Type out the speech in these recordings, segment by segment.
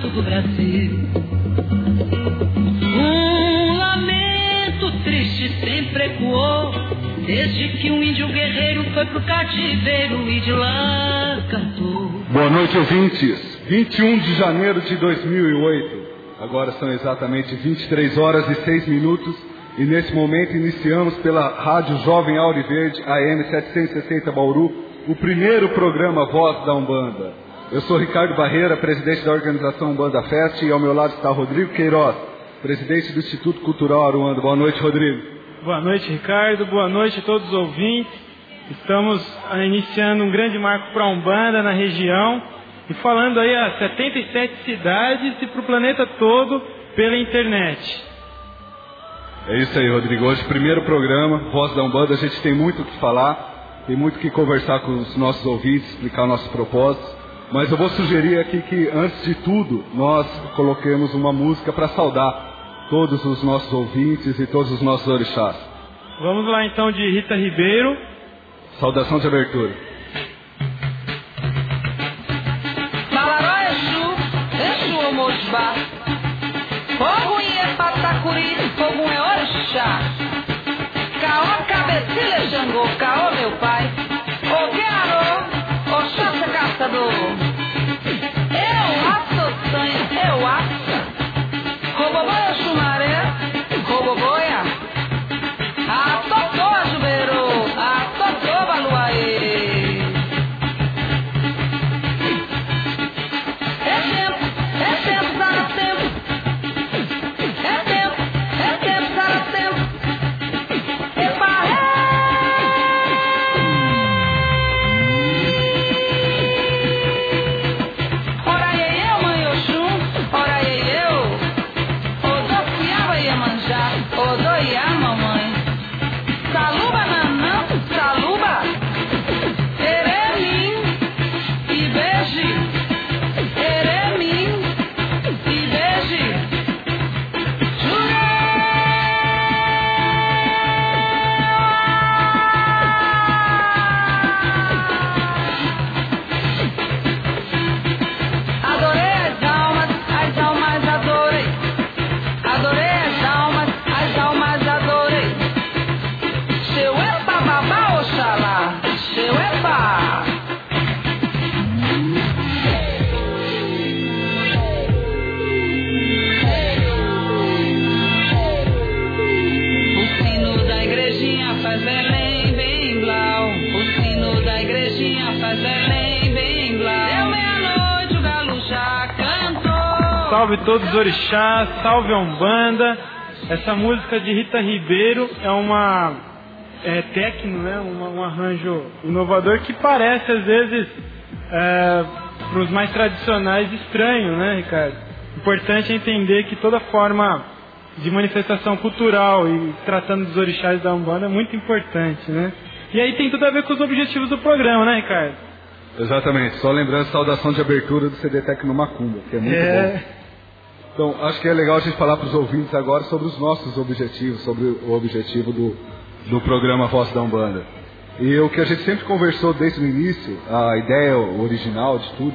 canto do Brasil. Um lamento triste sempre ecoou, desde que um índio guerreiro foi pro cativeiro e de lá cantou. Boa noite, ouvintes. 21 de janeiro de 2008. Agora são exatamente 23 horas e 6 minutos. E nesse momento iniciamos pela Rádio Jovem Auriverde, AM 760 Bauru, o primeiro programa Voz da Umbanda. Eu sou Ricardo Barreira, presidente da organização Umbanda Fest, e ao meu lado está Rodrigo Queiroz, presidente do Instituto Cultural Aruanda. Boa noite, Rodrigo. Boa noite, Ricardo. Boa noite a todos os ouvintes. Estamos iniciando um grande marco para a Umbanda na região e falando aí a 77 cidades e para o planeta todo pela internet. É isso aí, Rodrigo. Hoje, primeiro programa, Voz da Umbanda. A gente tem muito o que falar, tem muito o que conversar com os nossos ouvintes, explicar nossos propósitos. Mas eu vou sugerir aqui que, antes de tudo, nós coloquemos uma música para saudar todos os nossos ouvintes e todos os nossos orixás. Vamos lá então de Rita Ribeiro. Saudação de abertura. Mojubá. Fogo em Epatacuri, fogo é orixá. Caó, cabecilha, Xangô, caô, meu pai. Todos os orixás, salve a Umbanda. Essa música de Rita Ribeiro é uma é, techno, né? Um, um, arranjo inovador que parece às vezes é, para os mais tradicionais estranho, né, Ricardo? Importante é entender que toda forma de manifestação cultural e tratando dos orixás da Umbanda é muito importante, né? E aí tem tudo a ver com os objetivos do programa, né, Ricardo? Exatamente. Só lembrando a saudação de abertura do CD Tecno Macumba, que é muito é... bom. Então, acho que é legal a gente falar para os ouvintes agora sobre os nossos objetivos, sobre o objetivo do, do programa Voz da Umbanda. E o que a gente sempre conversou desde o início, a ideia original de tudo,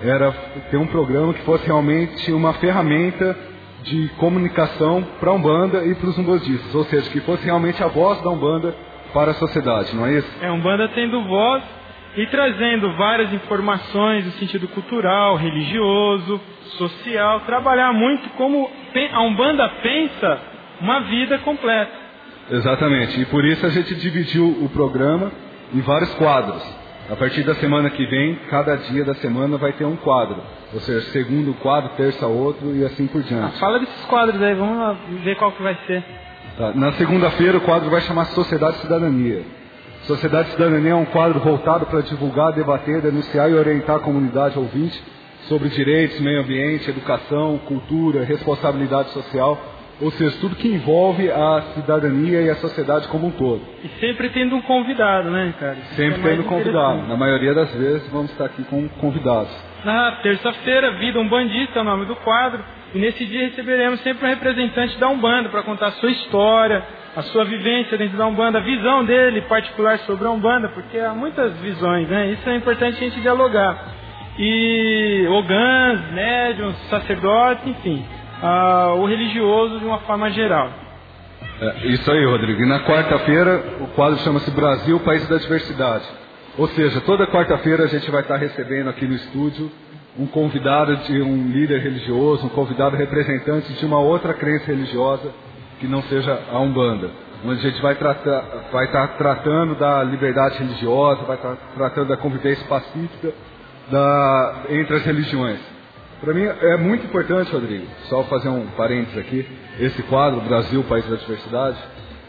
era ter um programa que fosse realmente uma ferramenta de comunicação para a Umbanda e para os umbandistas, ou seja, que fosse realmente a voz da Umbanda para a sociedade, não é isso? É, a Umbanda tendo voz e trazendo várias informações no sentido cultural, religioso, social, trabalhar muito como a Umbanda pensa uma vida completa. Exatamente, e por isso a gente dividiu o programa em vários quadros. A partir da semana que vem, cada dia da semana vai ter um quadro. Ou seja, segundo quadro, terça outro e assim por diante. Ah, fala desses quadros aí, vamos ver qual que vai ser. Tá. Na segunda-feira o quadro vai chamar Sociedade e Cidadania. Sociedade Cidadania é um quadro voltado para divulgar, debater, denunciar e orientar a comunidade ouvinte sobre direitos, meio ambiente, educação, cultura, responsabilidade social, ou seja, tudo que envolve a cidadania e a sociedade como um todo. E sempre tendo um convidado, né, cara? Sempre é tendo um convidado. Na maioria das vezes vamos estar aqui com convidados. Na terça-feira, Vida Umbandista é o nome do quadro, e nesse dia receberemos sempre um representante da Umbanda para contar a sua história, a sua vivência dentro da Umbanda, a visão dele particular sobre a Umbanda, porque há muitas visões, né? Isso é importante a gente dialogar. e ogãs, médiums, sacerdotes, enfim, o religioso de uma forma geral. É, isso aí, Rodrigo. E na quarta-feira o quadro chama-se Brasil, País da Diversidade. Ou seja, toda quarta-feira a gente vai estar recebendo aqui no estúdio um convidado de um líder religioso, um convidado representante de uma outra crença religiosa que não seja a Umbanda. Onde a gente vai, tratar, vai estar tratando da liberdade religiosa, vai estar tratando da convivência pacífica da, entre as religiões. Para mim é muito importante, Rodrigo, só fazer um parênteses aqui, esse quadro, Brasil, País da Diversidade,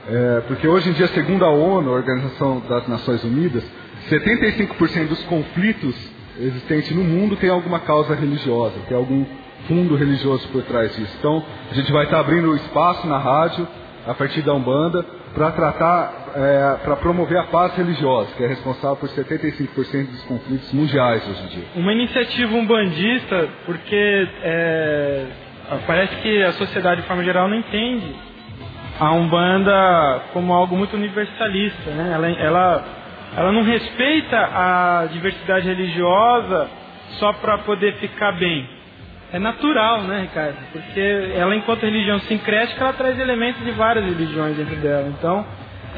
é, porque hoje em dia, segundo a ONU, a Organização das Nações Unidas, 75% dos conflitos existentes no mundo tem alguma causa religiosa, tem algum fundo religioso por trás disso. Então, a gente vai estar abrindo espaço na rádio, a partir da Umbanda, para tratar, é, para promover a paz religiosa, que é responsável por 75% dos conflitos mundiais hoje em dia. Uma iniciativa umbandista, porque é, parece que a sociedade, de forma geral, não entende a Umbanda como algo muito universalista, né? Ela, ela, ela não respeita a diversidade religiosa só para poder ficar bem é natural, né, Ricardo? Porque ela, enquanto religião sincrética, ela traz elementos de várias religiões dentro dela. Então,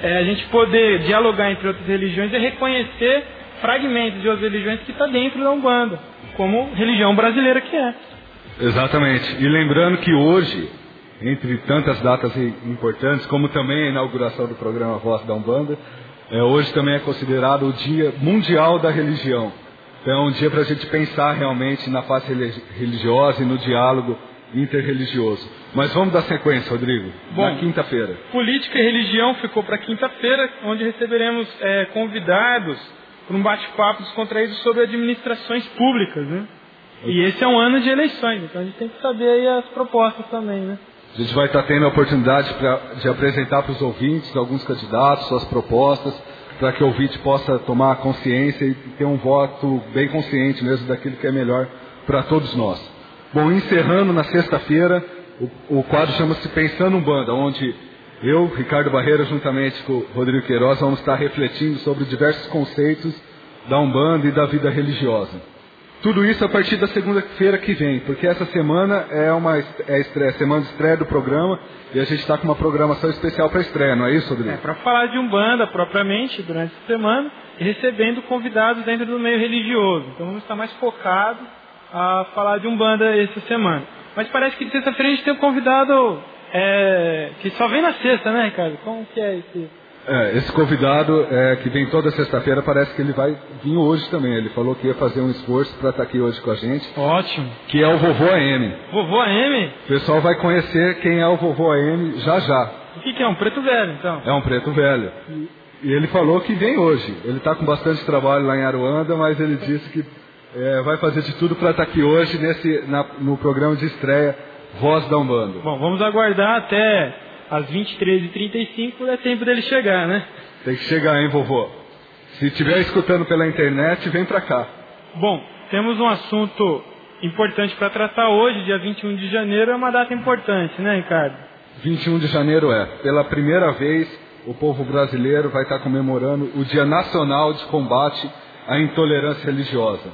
é, a gente poder dialogar entre outras religiões é reconhecer fragmentos de outras religiões que está dentro da Umbanda, como religião brasileira que é. Exatamente. E lembrando que hoje, entre tantas datas importantes, como também a inauguração do programa Voz da Umbanda, é, hoje também é considerado o Dia Mundial da Religião. Então é um dia para a gente pensar realmente na face religiosa e no diálogo interreligioso. Mas vamos dar sequência, Rodrigo. Bom, na quinta-feira. Política e religião ficou para quinta-feira, onde receberemos é, convidados para um bate-papo descontraído sobre administrações públicas, né? E esse é um ano de eleições, então a gente tem que saber aí as propostas também, né? A gente vai estar tendo a oportunidade pra, de apresentar para os ouvintes alguns candidatos, suas propostas para que o ouvinte possa tomar consciência e ter um voto bem consciente mesmo daquilo que é melhor para todos nós. Bom, encerrando na sexta-feira, o, o, quadro chama-se Pensando um Banda, onde eu, Ricardo Barreira, juntamente com o Rodrigo Queiroz, vamos estar refletindo sobre diversos conceitos da Umbanda e da vida religiosa. Tudo isso a partir da segunda-feira que vem, porque essa semana é uma é estreia, semana de estreia do programa e a gente está com uma programação especial para estreia, não é isso, Rodrigo? É, para falar de Umbanda propriamente durante a semana e recebendo convidados dentro do meio religioso. Então vamos estar mais focados a falar de Umbanda essa semana. Mas parece que de sexta-feira a gente tem um convidado é, que só vem na sexta, né, Ricardo? Como que é esse é, esse convidado é, que vem toda sexta-feira parece que ele vai vir hoje também. Ele falou que ia fazer um esforço para estar tá aqui hoje com a gente. Ótimo. Que é o Vovô AM. Vovô AM? O pessoal vai conhecer quem é o Vovô AM já já. O que, que é? Um preto velho, então? É um preto velho. E ele falou que vem hoje. Ele está com bastante trabalho lá em Aruanda, mas ele disse que é, vai fazer de tudo para estar tá aqui hoje nesse, na, no programa de estreia Voz da Umbanda. Bom, vamos aguardar até às 23h35 é tempo dele chegar, né? Tem que chegar, hein, vovô? Se estiver escutando pela internet, vem pra cá. Bom, temos um assunto importante para tratar hoje, dia 21 de janeiro, é uma data importante, né, Ricardo? 21 de janeiro é. Pela primeira vez, o povo brasileiro vai estar comemorando o Dia Nacional de Combate à Intolerância Religiosa.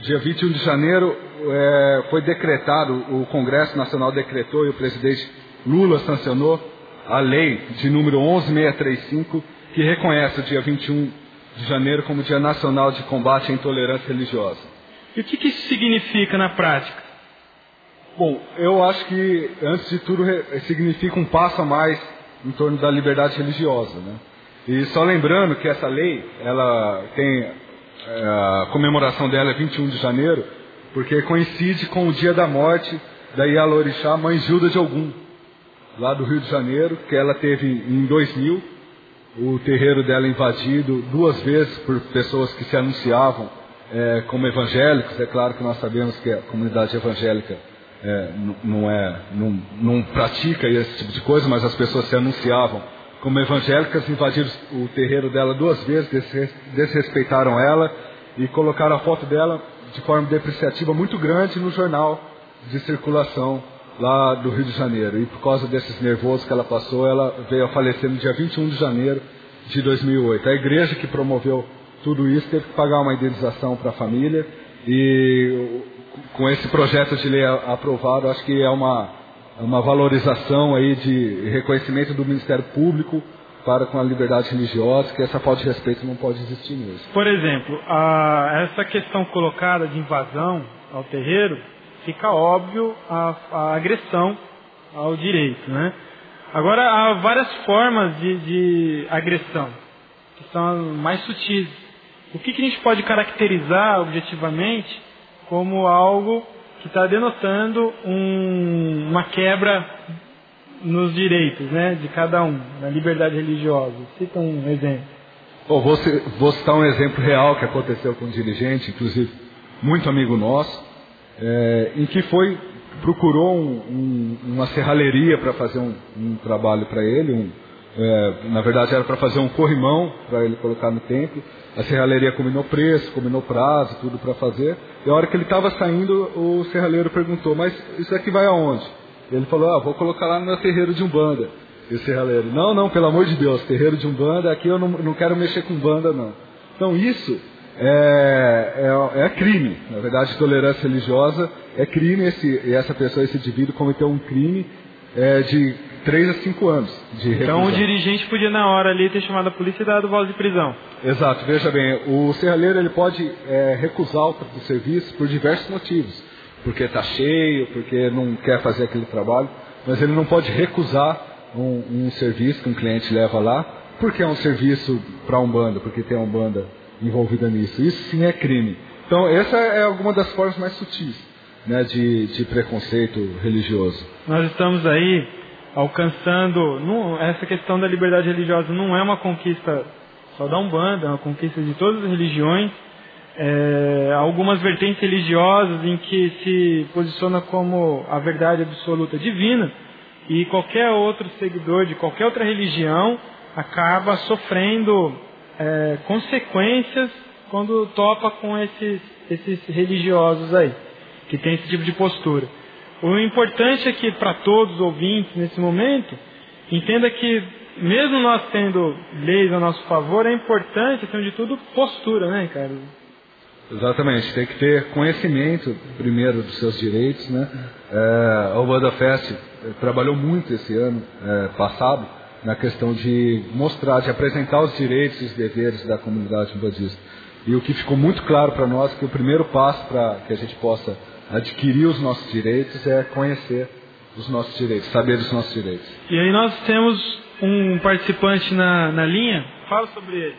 Dia 21 de janeiro é, foi decretado, o Congresso Nacional decretou e o presidente Lula sancionou a lei de número 11635, que reconhece o dia 21 de janeiro como Dia Nacional de Combate à Intolerância Religiosa. E o que, que isso significa na prática? Bom, eu acho que, antes de tudo, significa um passo a mais em torno da liberdade religiosa. Né? E só lembrando que essa lei, ela tem é, a comemoração dela é 21 de janeiro, porque coincide com o dia da morte da Ialorixá, mãe Gilda de Ogum, lá do Rio de Janeiro, que ela teve em 2000, o terreiro dela invadido duas vezes por pessoas que se anunciavam é, como evangélicos. É claro que nós sabemos que a comunidade evangélica é, não, é, não, não pratica esse tipo de coisa, mas as pessoas se anunciavam como evangélicas, invadiram o terreiro dela duas vezes, desrespeitaram ela e colocaram a foto dela de forma depreciativa muito grande no jornal de circulação lá do Rio de Janeiro. E por causa desses nervosos que ela passou, ela veio a falecer no dia 21 de janeiro de 2008. A igreja que promoveu tudo isso teve que pagar uma indenização para a família E com esse projeto de lei aprovado, acho que é uma, uma valorização aí de reconhecimento do Ministério Público para com a liberdade religiosa, que essa falta de respeito não pode existir mesmo. Por exemplo, a, essa questão colocada de invasão ao terreiro, fica óbvio a, a agressão ao direito, né? Agora, há várias formas de, de agressão, que são mais sutis. O que, que a gente pode caracterizar objetivamente como algo que está denotando um, uma quebra nos direitos né, de cada um, na liberdade religiosa? Cita um exemplo. Bom, vou, vou citar um exemplo real que aconteceu com um dirigente, inclusive muito amigo nosso, é, em que foi procurou um, um, uma serralheria para fazer um, um trabalho para ele. É, na verdade, era para fazer um corrimão para ele colocar no templo. A serralheria combinou preço, combinou prazo, tudo para fazer. E a hora que ele estava saindo, o serralheiro perguntou: Mas isso aqui vai aonde? Ele falou: Ah, vou colocar lá no meu terreiro de Umbanda. E o serralheiro: Não, não, pelo amor de Deus, terreiro de Umbanda, aqui eu não, não quero mexer com Umbanda, não. Então, isso é, é, é, crime. Na verdade, tolerância religiosa é crime. Esse, e essa pessoa, esse indivíduo, cometeu um crime é, de 3 a 5 anos de Então o dirigente podia, na hora ali, ter chamado a polícia e dado voz de prisão. Exato. Veja bem, o serralheiro ele pode é, recusar o serviço por diversos motivos. Porque está cheio, porque não quer fazer aquele trabalho. Mas ele não pode recusar um, um serviço que um cliente leva lá, porque é um serviço para um banda, porque tem uma banda envolvida nisso. Isso sim é crime. Então, essa é alguma das formas mais sutis né, de, de preconceito religioso. Nós estamos aí alcançando. Não, essa questão da liberdade religiosa não é uma conquista só da Umbanda, é uma conquista de todas as religiões. É, algumas vertentes religiosas em que se posiciona como a verdade absoluta divina e qualquer outro seguidor de qualquer outra religião acaba sofrendo é, consequências quando topa com esses, esses religiosos aí, que tem esse tipo de postura. O importante é que para todos os ouvintes nesse momento, entenda que mesmo nós tendo leis a nosso favor, é importante, acima de tudo, postura, né, Ricardo? Exatamente, tem que ter conhecimento primeiro dos seus direitos, né? É, a Ubanda Fest trabalhou muito esse ano é, passado na questão de mostrar, de apresentar os direitos e os deveres da comunidade budista. E o que ficou muito claro para nós é que o primeiro passo para que a gente possa adquirir os nossos direitos é conhecer os nossos direitos, saber os nossos direitos. E aí nós temos um participante na, na linha, fala sobre ele.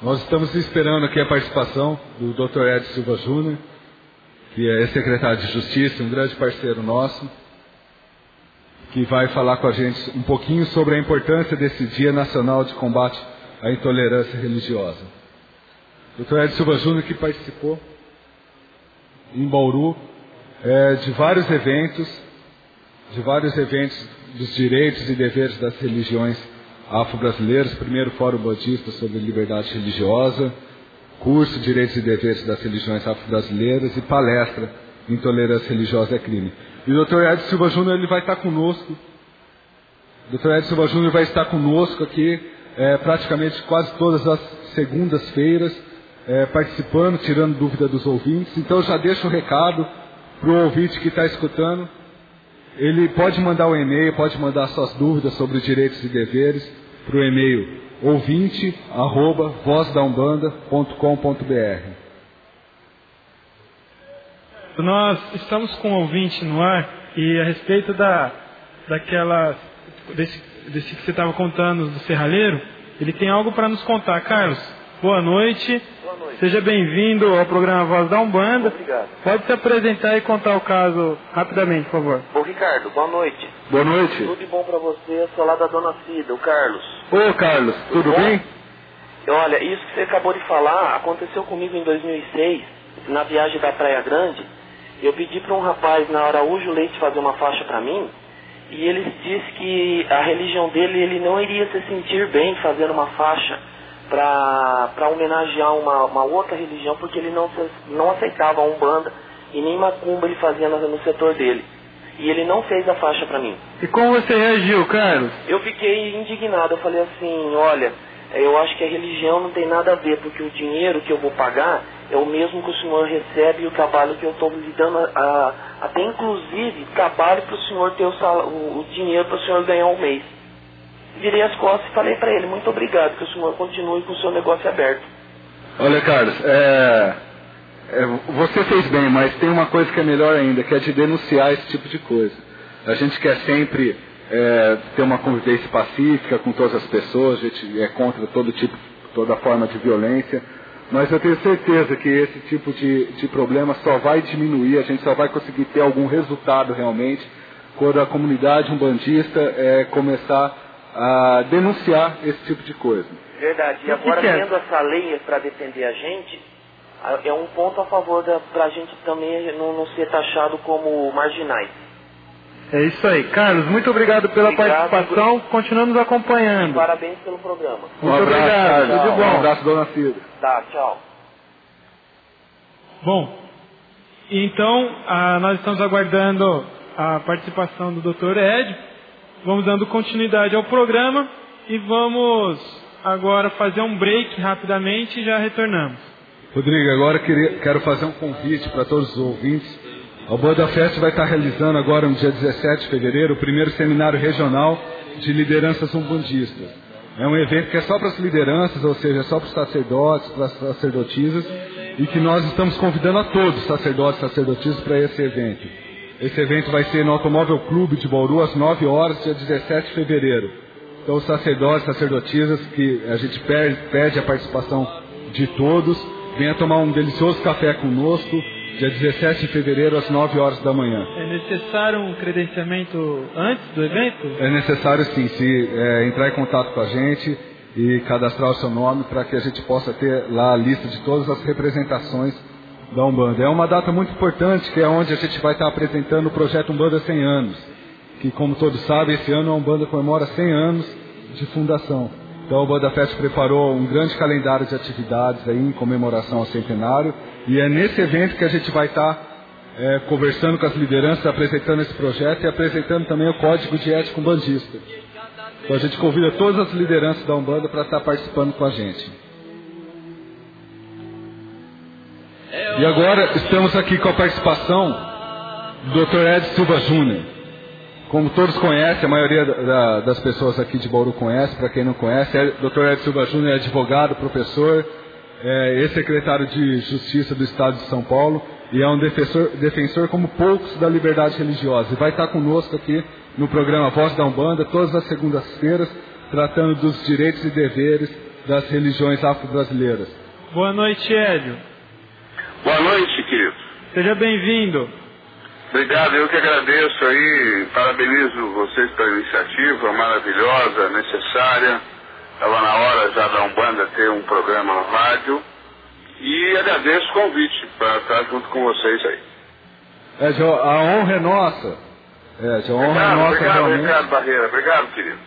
Nós estamos esperando aqui a participação do Dr. Ed Silva Júnior, que é secretário de Justiça, um grande parceiro nosso que vai falar com a gente um pouquinho sobre a importância desse Dia Nacional de Combate à Intolerância Religiosa. Dr. Ed Silva Júnior que participou em Bauru é, de vários eventos, de vários eventos dos direitos e deveres das religiões afro-brasileiras, primeiro Fórum Budista sobre Liberdade Religiosa, curso Direitos e Deveres das Religiões Afro-Brasileiras e palestra Intolerância Religiosa é Crime. E o Dr. Ed Silva Júnior ele vai estar conosco. O Dr. Ed Silva Júnior vai estar conosco aqui é, praticamente quase todas as segundas-feiras, é, participando, tirando dúvida dos ouvintes. Então já deixo o um recado para o ouvinte que está escutando. Ele pode mandar um e-mail, pode mandar suas dúvidas sobre os direitos e deveres para o e-mail ouvinte arroba. Nós estamos com um ouvinte no ar e a respeito da, daquela, desse, desse que você estava contando do serralheiro, ele tem algo para nos contar. Carlos, boa noite. Boa noite. Seja bem-vindo ao programa Voz da Umbanda. Obrigado. Pode se apresentar e contar o caso rapidamente, por favor. Ô Ricardo, boa noite. Boa noite. Tudo de bom para você, eu sou lá da Dona Cida, o Carlos. Ô Carlos, tudo, bom? bem? Olha, isso que você acabou de falar aconteceu comigo em 2006, na viagem da Praia Grande. Eu pedi para um rapaz na Araújo Leite fazer uma faixa para mim e ele disse que a religião dele ele não iria se sentir bem fazendo uma faixa para homenagear uma, uma outra religião porque ele não, não aceitava a Umbanda e nem macumba ele fazia no, no setor dele. E ele não fez a faixa para mim. E como você reagiu, Carlos? Eu fiquei indignado. Eu falei assim: olha, eu acho que a religião não tem nada a ver, porque o dinheiro que eu vou pagar é o mesmo que o senhor recebe e o trabalho que eu estou lhe dando, a, até inclusive trabalho para o senhor ter o, sal, o, o dinheiro para o senhor ganhar um mês. Virei as costas e falei para ele, muito obrigado, que o senhor continue com o seu negócio aberto. Olha, Carlos, é, é, você fez bem, mas tem uma coisa que é melhor ainda, que é de denunciar esse tipo de coisa. A gente quer sempre é, ter uma convivência pacífica com todas as pessoas, a gente é contra todo tipo, toda forma de violência, mas eu tenho certeza que esse tipo de, de problema só vai diminuir, a gente só vai conseguir ter algum resultado realmente quando a comunidade umbandista é, começar a denunciar esse tipo de coisa. Verdade. E agora, tendo essa lei para defender a gente, é um ponto a favor para a gente também não, não, ser taxado como marginais. É isso aí. Carlos, muito obrigado pela obrigado, participação. Continuamos acompanhando. Parabéns pelo programa. Muito um abraço, obrigado. Tudo de bom. Um abraço, dona Cida. Tá, tchau. Bom, então a, nós estamos aguardando a participação do Dr. Ed. Vamos dando continuidade ao programa e vamos agora fazer um break rapidamente e já retornamos. Rodrigo, agora queria, quero fazer um convite para todos os ouvintes. A Banda Fest vai estar realizando agora no dia 17 de fevereiro o primeiro seminário regional de lideranças umbandistas. É um evento que é só para as lideranças, ou seja, é só para os sacerdotes, para as sacerdotisas, e que nós estamos convidando a todos, sacerdotes e sacerdotisas, para esse evento. Esse evento vai ser no Automóvel Clube de Bauru às 9 horas, dia 17 de fevereiro. Então, os sacerdotes, sacerdotisas, que a gente pede, pede a participação de todos, venha tomar um delicioso café conosco, dia 17 de fevereiro, às 9 horas da manhã. É necessário um credenciamento antes do evento? É necessário sim, se é, entrar em contato com a gente e cadastrar o seu nome para que a gente possa ter lá a lista de todas as representações da Umbanda. É uma data muito importante, que é onde a gente vai estar apresentando o projeto Umbanda 100 anos que como todos sabem, esse ano a Umbanda comemora 100 anos de fundação. Então a Umbanda Fest preparou um grande calendário de atividades aí em comemoração ao centenário e é nesse evento que a gente vai estar é, conversando com as lideranças, apresentando esse projeto e apresentando também o Código de Ética Umbandista. Então a gente convida todas as lideranças da Umbanda para estar participando com a gente. E agora estamos aqui com a participação do Dr. Ed Silva Júnior. Como todos conhecem, a maioria da, das pessoas aqui de Bauru conhece, para quem não conhece, é Dr. Ed Silva Júnior é advogado, professor, é ex-secretário de Justiça do Estado de São Paulo e é um defensor, defensor como poucos da liberdade religiosa. E vai estar conosco aqui no programa Voz da Umbanda, todas as segundas-feiras, tratando dos direitos e deveres das religiões afro-brasileiras. Boa noite, Hélio. Boa noite, querido. Seja bem-vindo. Obrigado, eu que agradeço aí, parabenizo vocês pela iniciativa maravilhosa, necessária. Estava na hora já da Umbanda ter um programa na rádio. E agradeço o convite para estar junto com vocês aí. É, a honra é nossa. É, a honra obrigado, é nossa obrigado, realmente. Obrigado, Barreira. Obrigado, querido.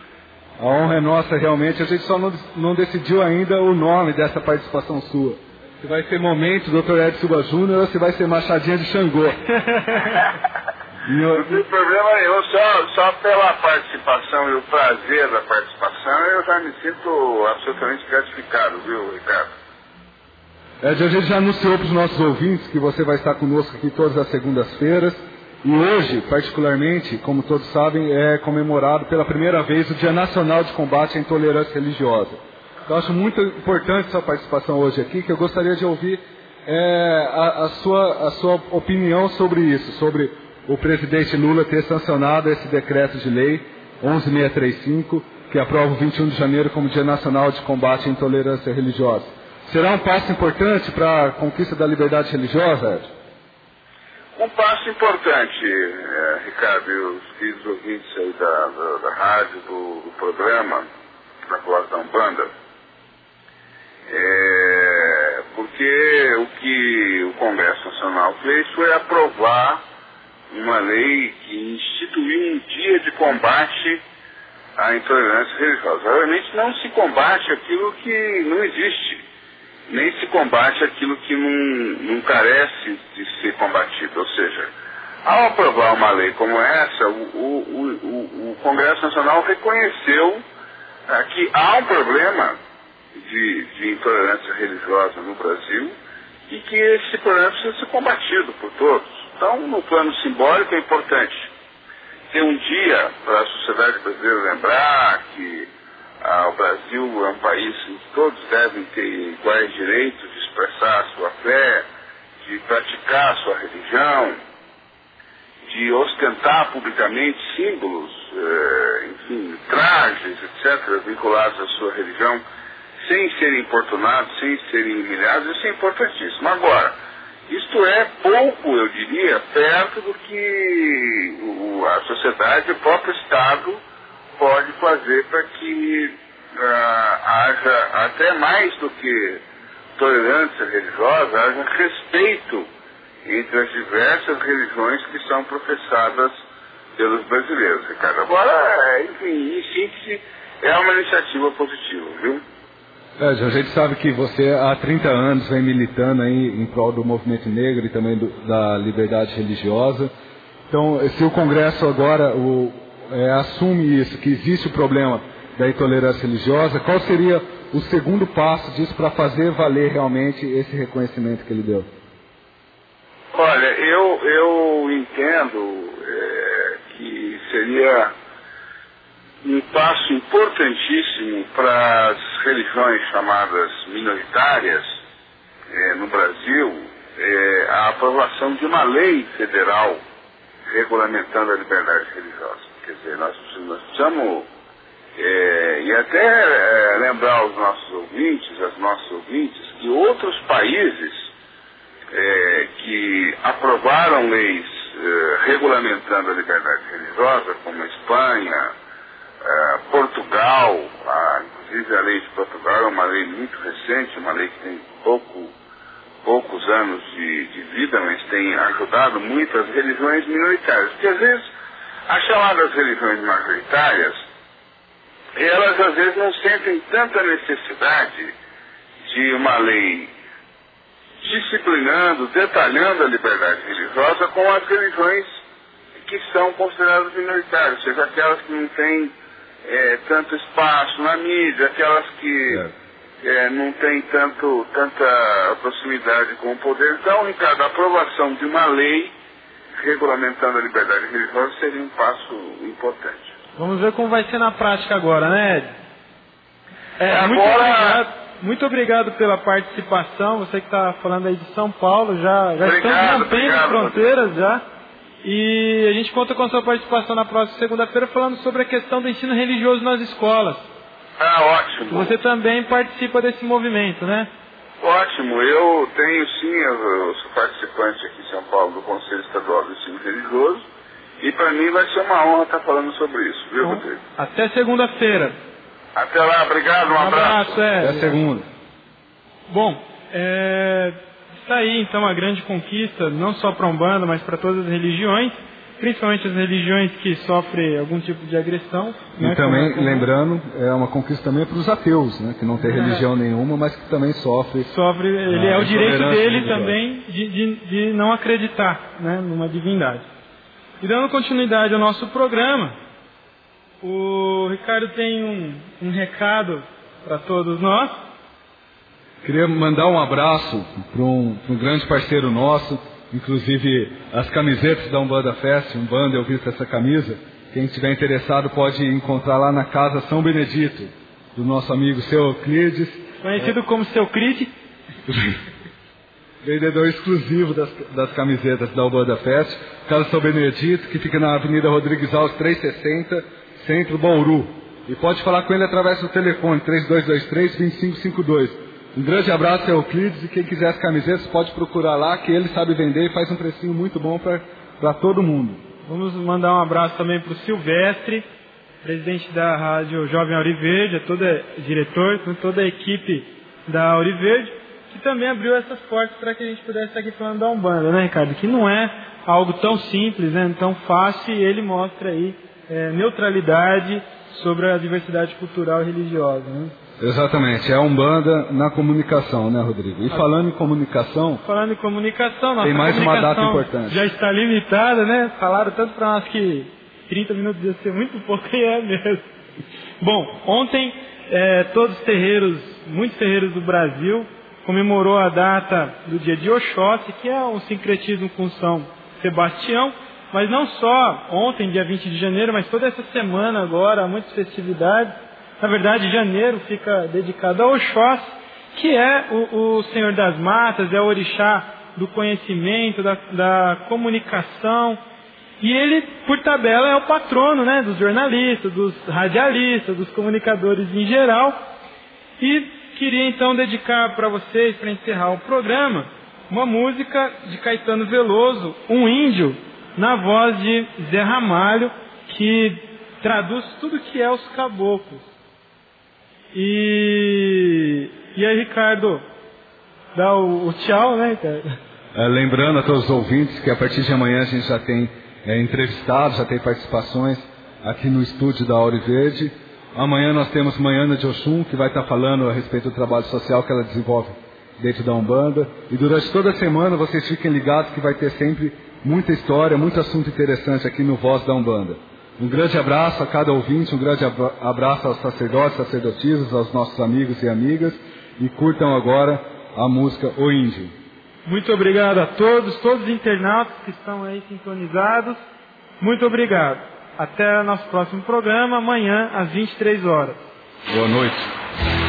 A honra é nossa realmente. A gente só não, não decidiu ainda o nome dessa participação sua. Se vai ser momento Dr. Ed Silva Júnior ou se vai ser Machadinha de Xangô. Não tem problema nenhum, só, só pela participação e o prazer da participação eu já me sinto absolutamente gratificado, viu, Ricardo? A gente já anunciou para os nossos ouvintes que você vai estar conosco aqui todas as segundas-feiras. E hoje, particularmente, como todos sabem, é comemorado pela primeira vez o Dia Nacional de Combate à Intolerância Religiosa. Eu acho muito importante sua participação hoje aqui, que eu gostaria de ouvir é, a, a, sua, a sua opinião sobre isso, sobre o presidente Lula ter sancionado esse decreto de lei 11635, que aprova o 21 de janeiro como Dia Nacional de Combate à Intolerância Religiosa. Será um passo importante para a conquista da liberdade religiosa, Ed? Um passo importante, é, Ricardo, e os queridos ouvintes aí da, da, da rádio, do, do programa, da Voz da Umbanda, é, porque o que o Congresso Nacional fez foi aprovar uma lei que instituiu um dia de combate à intolerância religiosa. Realmente não se combate aquilo que não existe, nem se combate aquilo que não, não carece de ser combatido. Ou seja, ao aprovar uma lei como essa, o, o, o, o Congresso Nacional reconheceu é, que há um problema de, de intolerância religiosa no Brasil e que esse problema precisa ser combatido por todos. Então, no plano simbólico é importante ter um dia para a sociedade brasileira lembrar que ah, o Brasil é um país em que todos devem ter iguais direitos de expressar a sua fé, de praticar a sua religião, de ostentar publicamente símbolos, eh, enfim, trajes, etc., vinculados à sua religião, sem serem importunados, sem serem humilhados, isso é importantíssimo. Agora, isto é pouco, eu diria, perto do que a sociedade, o próprio Estado, pode fazer para que uh, haja, até mais do que tolerância religiosa, haja respeito entre as diversas religiões que são professadas pelos brasileiros, Ricardo. Agora, enfim, em síntese, é uma iniciativa positiva, viu? É, a gente sabe que você há 30 anos vem militando aí em prol do movimento negro e também do, da liberdade religiosa. Então, se o Congresso agora o, é, assume isso, que existe o problema da intolerância religiosa, qual seria o segundo passo disso para fazer valer realmente esse reconhecimento que ele deu? Olha, eu, eu entendo é, que seria um passo importantíssimo para as religiões chamadas minoritárias é, no Brasil é, a aprovação de uma lei federal regulamentando a liberdade religiosa. Quer dizer, nós, precisamos, é, e até é, lembrar aos nossos ouvintes, às nossas ouvintes, que outros países é, que aprovaram leis é, regulamentando a liberdade religiosa, como a Espanha, Portugal, a, a lei de Portugal é uma lei muito recente, uma lei que tem pouco, poucos anos de, de vida, mas tem ajudado muito as religiões minoritárias. Porque às vezes as chamadas religiões majoritárias, elas às vezes não sentem tanta necessidade de uma lei disciplinando, detalhando a liberdade religiosa com as religiões que são consideradas minoritárias, seja aquelas que não têm é, tanto espaço na mídia, aquelas que é, não têm tanto, tanta proximidade com o poder. Então, Ricardo, a aprovação de uma lei regulamentando a liberdade religiosa seria um passo importante. Vamos ver como vai ser na prática agora, né, Ed? É, agora... muito, obrigado, muito obrigado pela participação. Você que está falando aí de São Paulo, já, já obrigado, estamos rompendo obrigado, fronteiras já. E a gente conta com a sua participação na próxima segunda-feira falando sobre a questão do ensino religioso nas escolas. Ah, ótimo. Você também participa desse movimento, né? Ótimo, eu tenho sim, eu sou participante aqui em São Paulo do Conselho Estadual do Ensino Religioso e para mim vai ser uma honra estar falando sobre isso, viu, Bom, Rodrigo? até segunda-feira. Até lá, obrigado, um, Um abraço, é. Até segunda. Bom, é, está aí então a grande conquista, não só para a Umbanda, mas para todas as religiões, principalmente as religiões que sofrem algum tipo de agressão. né, E também, como- lembrando, é uma conquista também para os ateus, né, que não tem É. religião nenhuma, mas que também sofre. sofre, ele é o direito dele também de, de, de não acreditar né, numa divindade. E dando continuidade ao nosso programa, o Ricardo tem um, um recado para todos nós. Queria mandar um abraço para um, um grande parceiro nosso, inclusive as camisetas da Umbanda Fest, Umbanda, eu vi essa camisa. Quem estiver interessado pode encontrar lá na Casa São Benedito, do nosso amigo seu Euclides, Conhecido como seu Crite, vendedor exclusivo das, das camisetas da Umbanda Fest, Casa São Benedito, que fica na Avenida Rodrigues Alves 360, Centro Bauru. E pode falar com ele através do telefone 3223-2552. Um grande abraço ao Euclides e quem quiser as camisetas pode procurar lá, que ele sabe vender e faz um precinho muito bom para todo mundo. Vamos mandar um abraço também para o Silvestre, presidente da Rádio Jovem Auriverde, a toda diretor, com toda a equipe da Auriverde, que também abriu essas portas para que a gente pudesse estar aqui falando da Umbanda, né, Ricardo? Que não é algo tão simples, né, tão fácil, e ele mostra aí é, neutralidade sobre a diversidade cultural e religiosa. Né? Exatamente, é a Umbanda na comunicação, né, Rodrigo? E falando em comunicação, Falando em comunicação, nossa Tem mais uma data importante. Já está limitada, né? Falaram tanto para nós que 30 minutos ia ser muito pouco e é mesmo. Bom, ontem é, todos os terreiros, muitos terreiros do Brasil comemorou a data do dia de Oxóssi, que é um sincretismo com São Sebastião, mas não só ontem, dia 20 de janeiro, mas toda essa semana agora, há muitas festividades. Na verdade, janeiro fica dedicado a Oxóssi, que é o, o Senhor das Matas, é o orixá do conhecimento, da, da comunicação, e ele, por tabela, é o patrono né, dos jornalistas, dos radialistas, dos comunicadores em geral. E queria então dedicar para vocês, para encerrar o programa, uma música de Caetano Veloso, Um Índio, na voz de Zé Ramalho, que traduz tudo que é os caboclos. E, e aí, Ricardo, dá o, o tchau, né, Ricardo? É, lembrando a todos os ouvintes que a partir de amanhã a gente já tem é, entrevistados, já tem participações aqui no estúdio da Auri Verde. Amanhã nós temos Manhana de Oxum, que vai estar falando a respeito do trabalho social que ela desenvolve dentro da Umbanda. E durante toda a semana vocês fiquem ligados que vai ter sempre muita história, muito assunto interessante aqui no Voz da Umbanda. Um grande abraço a cada ouvinte, um grande abraço aos sacerdotes, sacerdotisas, aos nossos amigos e amigas. E curtam agora a música O Índio. Muito obrigado a todos, todos os internautas que estão aí sintonizados. Muito obrigado. Até o nosso próximo programa, amanhã, às 23 horas. Boa noite.